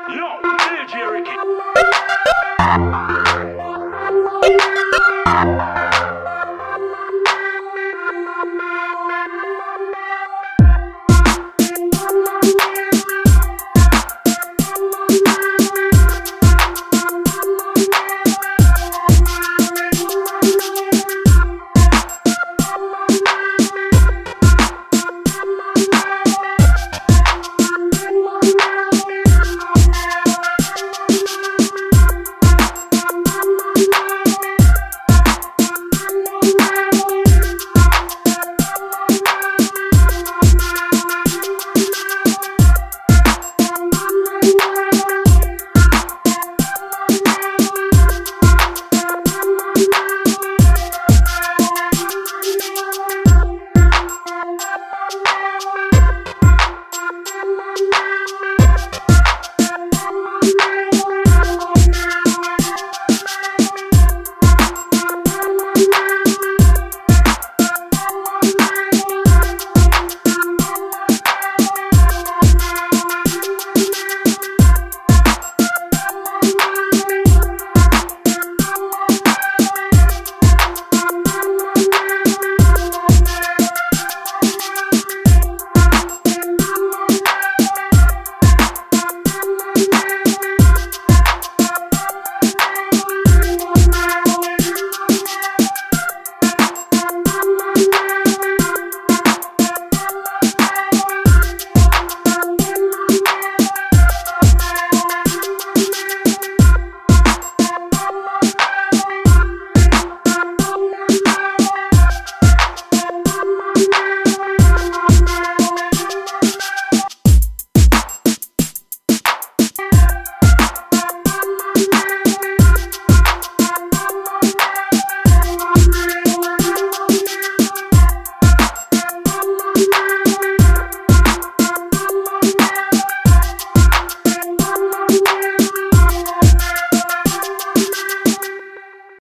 Yo, DJ Ricky.